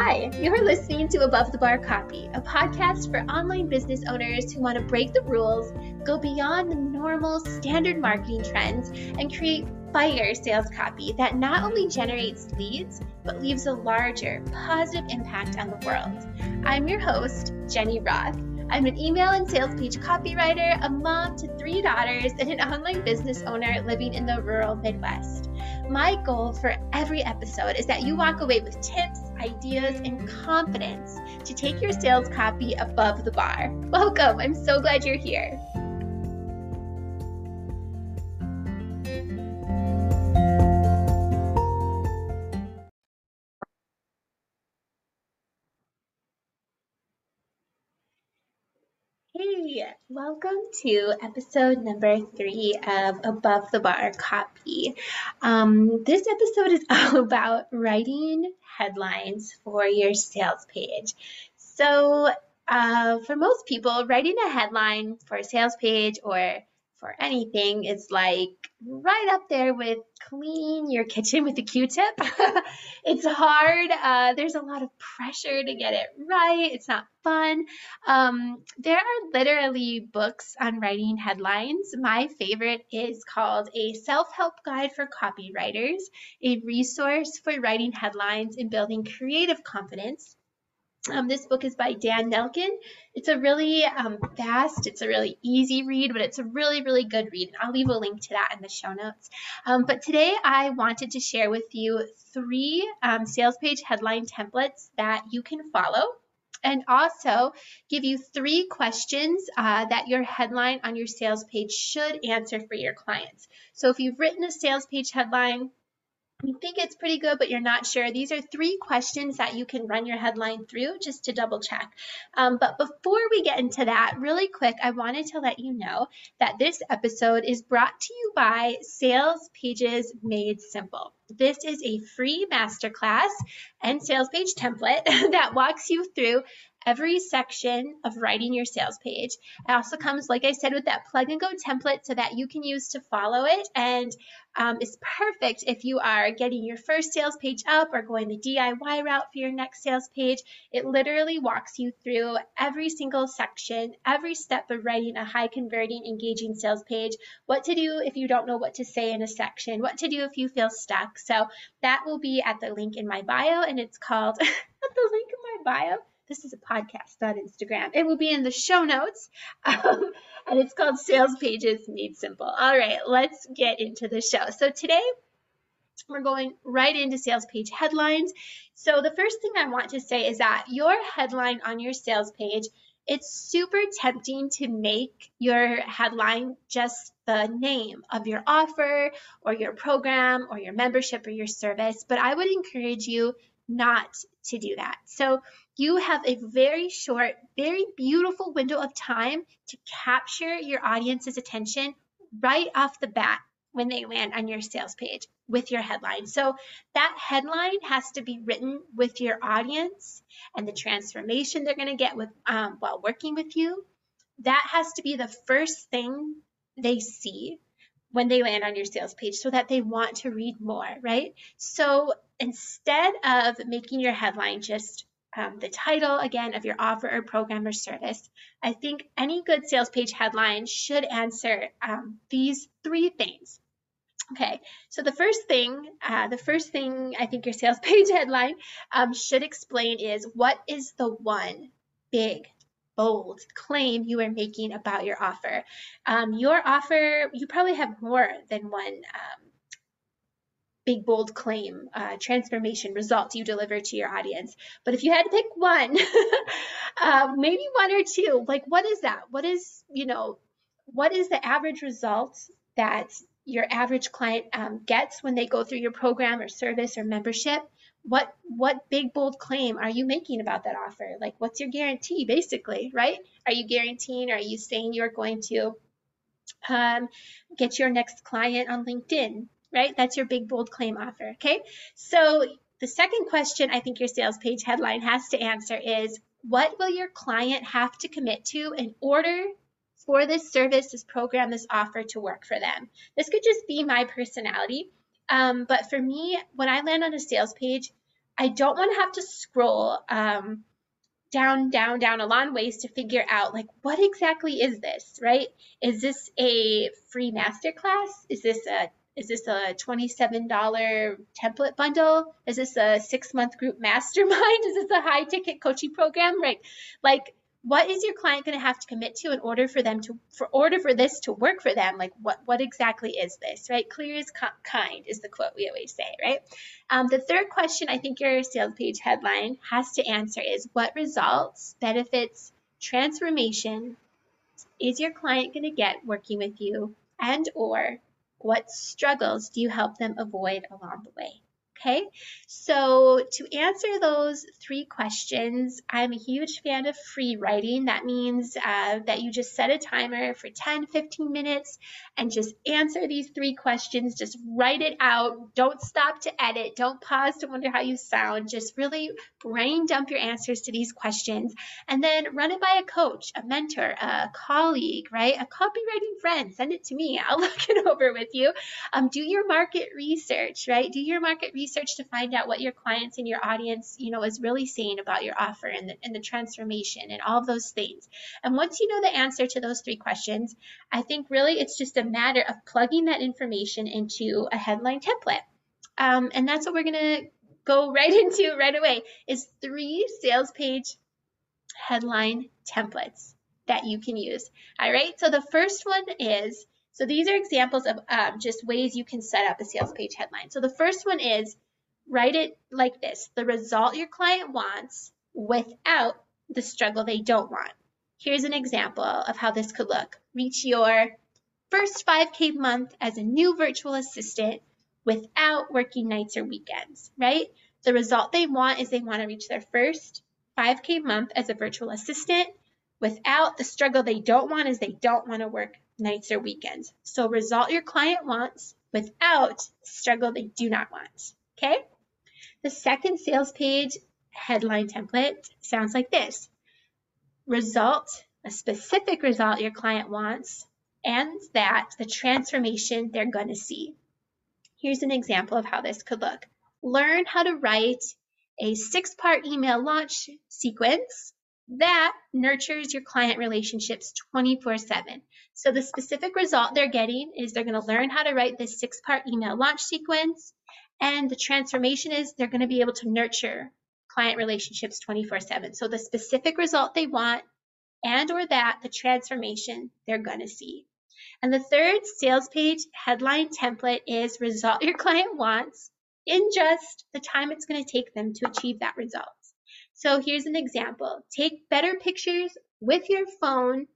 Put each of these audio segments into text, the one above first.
Hi, you're listening to Above the Bar Copy, a podcast for online business owners who want to break the rules, go beyond the normal standard marketing trends, and create fire sales copy that not only generates leads, but leaves a larger, positive impact on the world. I'm your host, Jenny Roth. I'm an email and sales page copywriter, a mom to three daughters, and an online business owner living in the rural Midwest. My goal for every episode is that you walk away with tips, ideas, and confidence to take your sales copy above the bar. Welcome! I'm so glad you're here. Welcome to episode number three of Above the Bar Copy. Um, this episode is all about writing headlines for your sales page. So, uh, for most people, writing a headline for a sales page or for anything. Is like right up there with clean your kitchen with a q-tip. It's hard. Uh, there's a lot of pressure to get it right. It's not fun. Um, there are literally books on writing headlines. My favorite is called a self-help guide for copywriters a resource for writing headlines and building creative confidence um, this book is by Dan Nelken. It's a really um, fast, it's a really easy read, but it's a really, really good read. And I'll leave a link to that in the show notes. Um, but today I wanted to share with you three um, sales page headline templates that you can follow and also give you three questions uh, that your headline on your sales page should answer for your clients. So if you've written a sales page headline, you think it's pretty good, but you're not sure, these are three questions that you can run your headline through just to double check. Um, but before we get into that, really quick, I wanted to let you know that this episode is brought to you by Sales Pages Made Simple. This is a free masterclass and sales page template that walks you through every section of writing your sales page. It also comes, like I said, with that plug and go template so that you can use to follow it. And um, it's perfect if you are getting your first sales page up or going the DIY route for your next sales page. It literally walks you through every single section, every step of writing a high converting, engaging sales page, what to do if you don't know what to say in a section, what to do if you feel stuck. So that will be at the link in my bio, and it's called the link in my bio this is a podcast, not Instagram. It will be in the show notes. Um, and it's called Sales Pages Made Simple. All right, let's get into the show. So today, we're going right into sales page headlines. So the first thing I want to say is that your headline on your sales page, it's super tempting to make your headline just the name of your offer or your program or your membership or your service, but I would encourage you not to do that. So you have a very short, very beautiful window of time to capture your audience's attention right off the bat when they land on your sales page with your headline. So that headline has to be written with your audience and the transformation they're going to get with um, while working with you. That has to be the first thing they see when they land on your sales page so that they want to read more, right? So instead of making your headline just um, the title again of your offer or program or service, I think any good sales page headline should answer um, these three things. Okay, so the first thing, uh, the first thing I think your sales page headline um, should explain is what is the one big bold claim you are making about your offer. Um, your offer, you probably have more than one um, big, bold claim, uh, transformation results you deliver to your audience. But if you had to pick one, uh, maybe one or two, like what is that? What is, you know, what is the average result that your average client um, gets when they go through your program or service or membership? What what big bold claim are you making about that offer? Like what's your guarantee basically right? Are you guaranteeing or are you saying you're going to um, get your next client on linkedin right? That's your big bold claim offer okay? So the second question i think your sales page headline has to answer is what will your client have to commit to in order for this service this program this offer to work for them? This could just be my personality um, but for me, when I land on a sales page, I don't want to have to scroll um, down, down, down a long ways to figure out like what exactly is this, right? Is this a free masterclass? Is this a is this a $27 template bundle? Is this a six month group mastermind? Is this a high ticket coaching program? Right. Like what is your client going to have to commit to in order for them to for order for this to work for them? Like what what exactly is this right? Clear is kind is the quote we always say right? Um, the third question i think your sales page headline has to answer is what results benefits transformation is your client going to get working with you and or what struggles do you help them avoid along the way Okay, so to answer those three questions, I'm a huge fan of free writing. That means uh, that you just set a timer for 10, 15 minutes and just answer these three questions. Just write it out. Don't stop to edit. Don't pause to wonder how you sound. Just really brain dump your answers to these questions and then run it by a coach, a mentor, a colleague, right? A copywriting friend. Send it to me. I'll look it over with you. Um, do your market research, right? Do your market research research to find out what your clients and your audience, you know, is really saying about your offer and the, and the transformation and all of those things. And once you know the answer to those three questions, I think really it's just a matter of plugging that information into a headline template. Um, and that's what we're going to go right into right away is three sales page headline templates that you can use. All right, so the first one is so these are examples of um, just ways you can set up a sales page headline. So the first one is write it like this the result your client wants without the struggle they don't want. Here's an example of how this could look. Reach your first 5K month as a new virtual assistant without working nights or weekends, right? The result they want is they want to reach their first 5K month as a virtual assistant without the struggle they don't want is they don't want to work nights or weekends. So result your client wants without struggle they do not want. Okay? The second sales page headline template sounds like this. Result, a specific result your client wants, and that the transformation they're going to see. Here's an example of how this could look. Learn how to write a six part email launch sequence that nurtures your client relationships 24 7. So the specific result they're getting is they're going to learn how to write this six part email launch sequence. And the transformation is they're going to be able to nurture client relationships 24 7. So the specific result they want and or that the transformation they're going to see. And the third sales page headline template is result your client wants in just the time it's going to take them to achieve that result. So here's an example. Take better pictures with your phone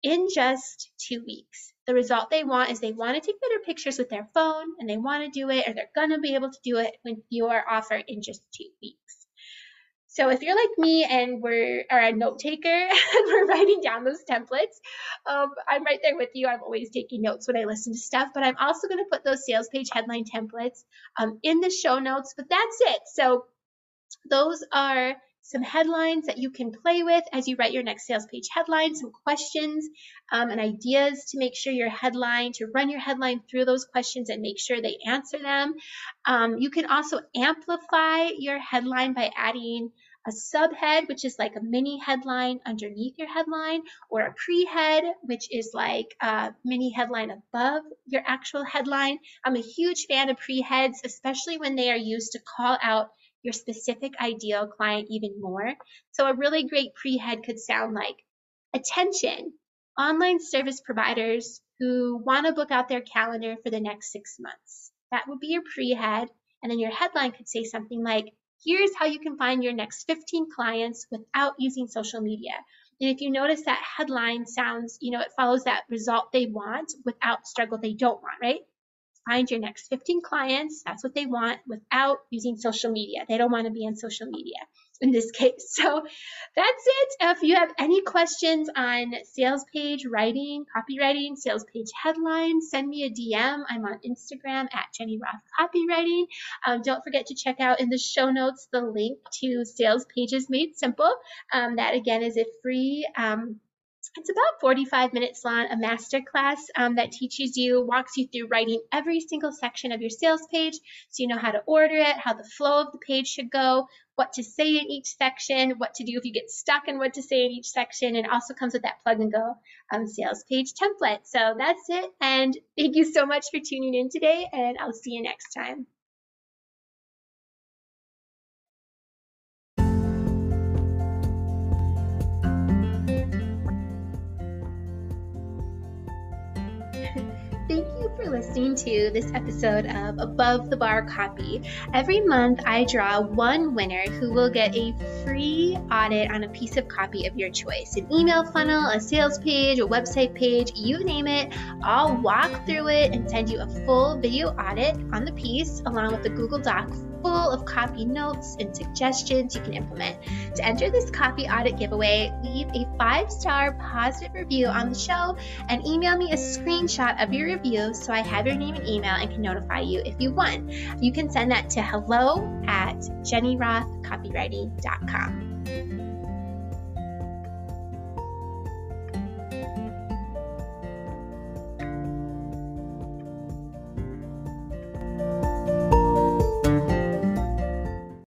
in just two weeks. The result they want is they want to take better pictures with their phone and they want to do it or they're going to be able to do it with your offer in just two weeks. So if you're like me and we're are a note taker and we're writing down those templates, um, I'm right there with you. I'm always taking notes when I listen to stuff, but I'm also going to put those sales page headline templates um, in the show notes. But that's it. So those are some headlines that you can play with as you write your next sales page headline, some questions um, and ideas to make sure your headline, to run your headline through those questions and make sure they answer them. Um, you can also amplify your headline by adding a subhead, which is like a mini headline underneath your headline, or a pre-head, which is like a mini headline above your actual headline. I'm a huge fan of pre-heads, especially when they are used to call out your specific ideal client even more. So a really great pre-head could sound like, attention, online service providers who want to book out their calendar for the next six months. That would be your pre-head. And then your headline could say something like, here's how you can find your next 15 clients without using social media. And if you notice that headline sounds, you know, it follows that result they want without struggle they don't want, right? Find your next 15 clients. That's what they want without using social media. They don't want to be on social media in this case. So that's it. If you have any questions on sales page writing, copywriting, sales page headlines, send me a DM. I'm on Instagram at Jenny Roth Copywriting. Um, don't forget to check out in the show notes the link to Sales Pages Made Simple. Um, that again is a free um, it's about 45 minutes long, a master class um, that teaches you, walks you through writing every single section of your sales page so you know how to order it, how the flow of the page should go, what to say in each section, what to do if you get stuck in what to say in each section, and also comes with that plug and go um, sales page template. So that's it. And thank you so much for tuning in today, and I'll see you next time. Listening to this episode of Above the Bar Copy. Every month, I draw one winner who will get a free audit on a piece of copy of your choice an email funnel, a sales page, a website page, you name it. I'll walk through it and send you a full video audit on the piece along with a Google Doc full of copy notes and suggestions you can implement. To enter this copy audit giveaway, leave a five star positive review on the show and email me a screenshot of your review so I have your name and email and can notify you if you won. You can send that to hello at jennyrothcopywriting.com.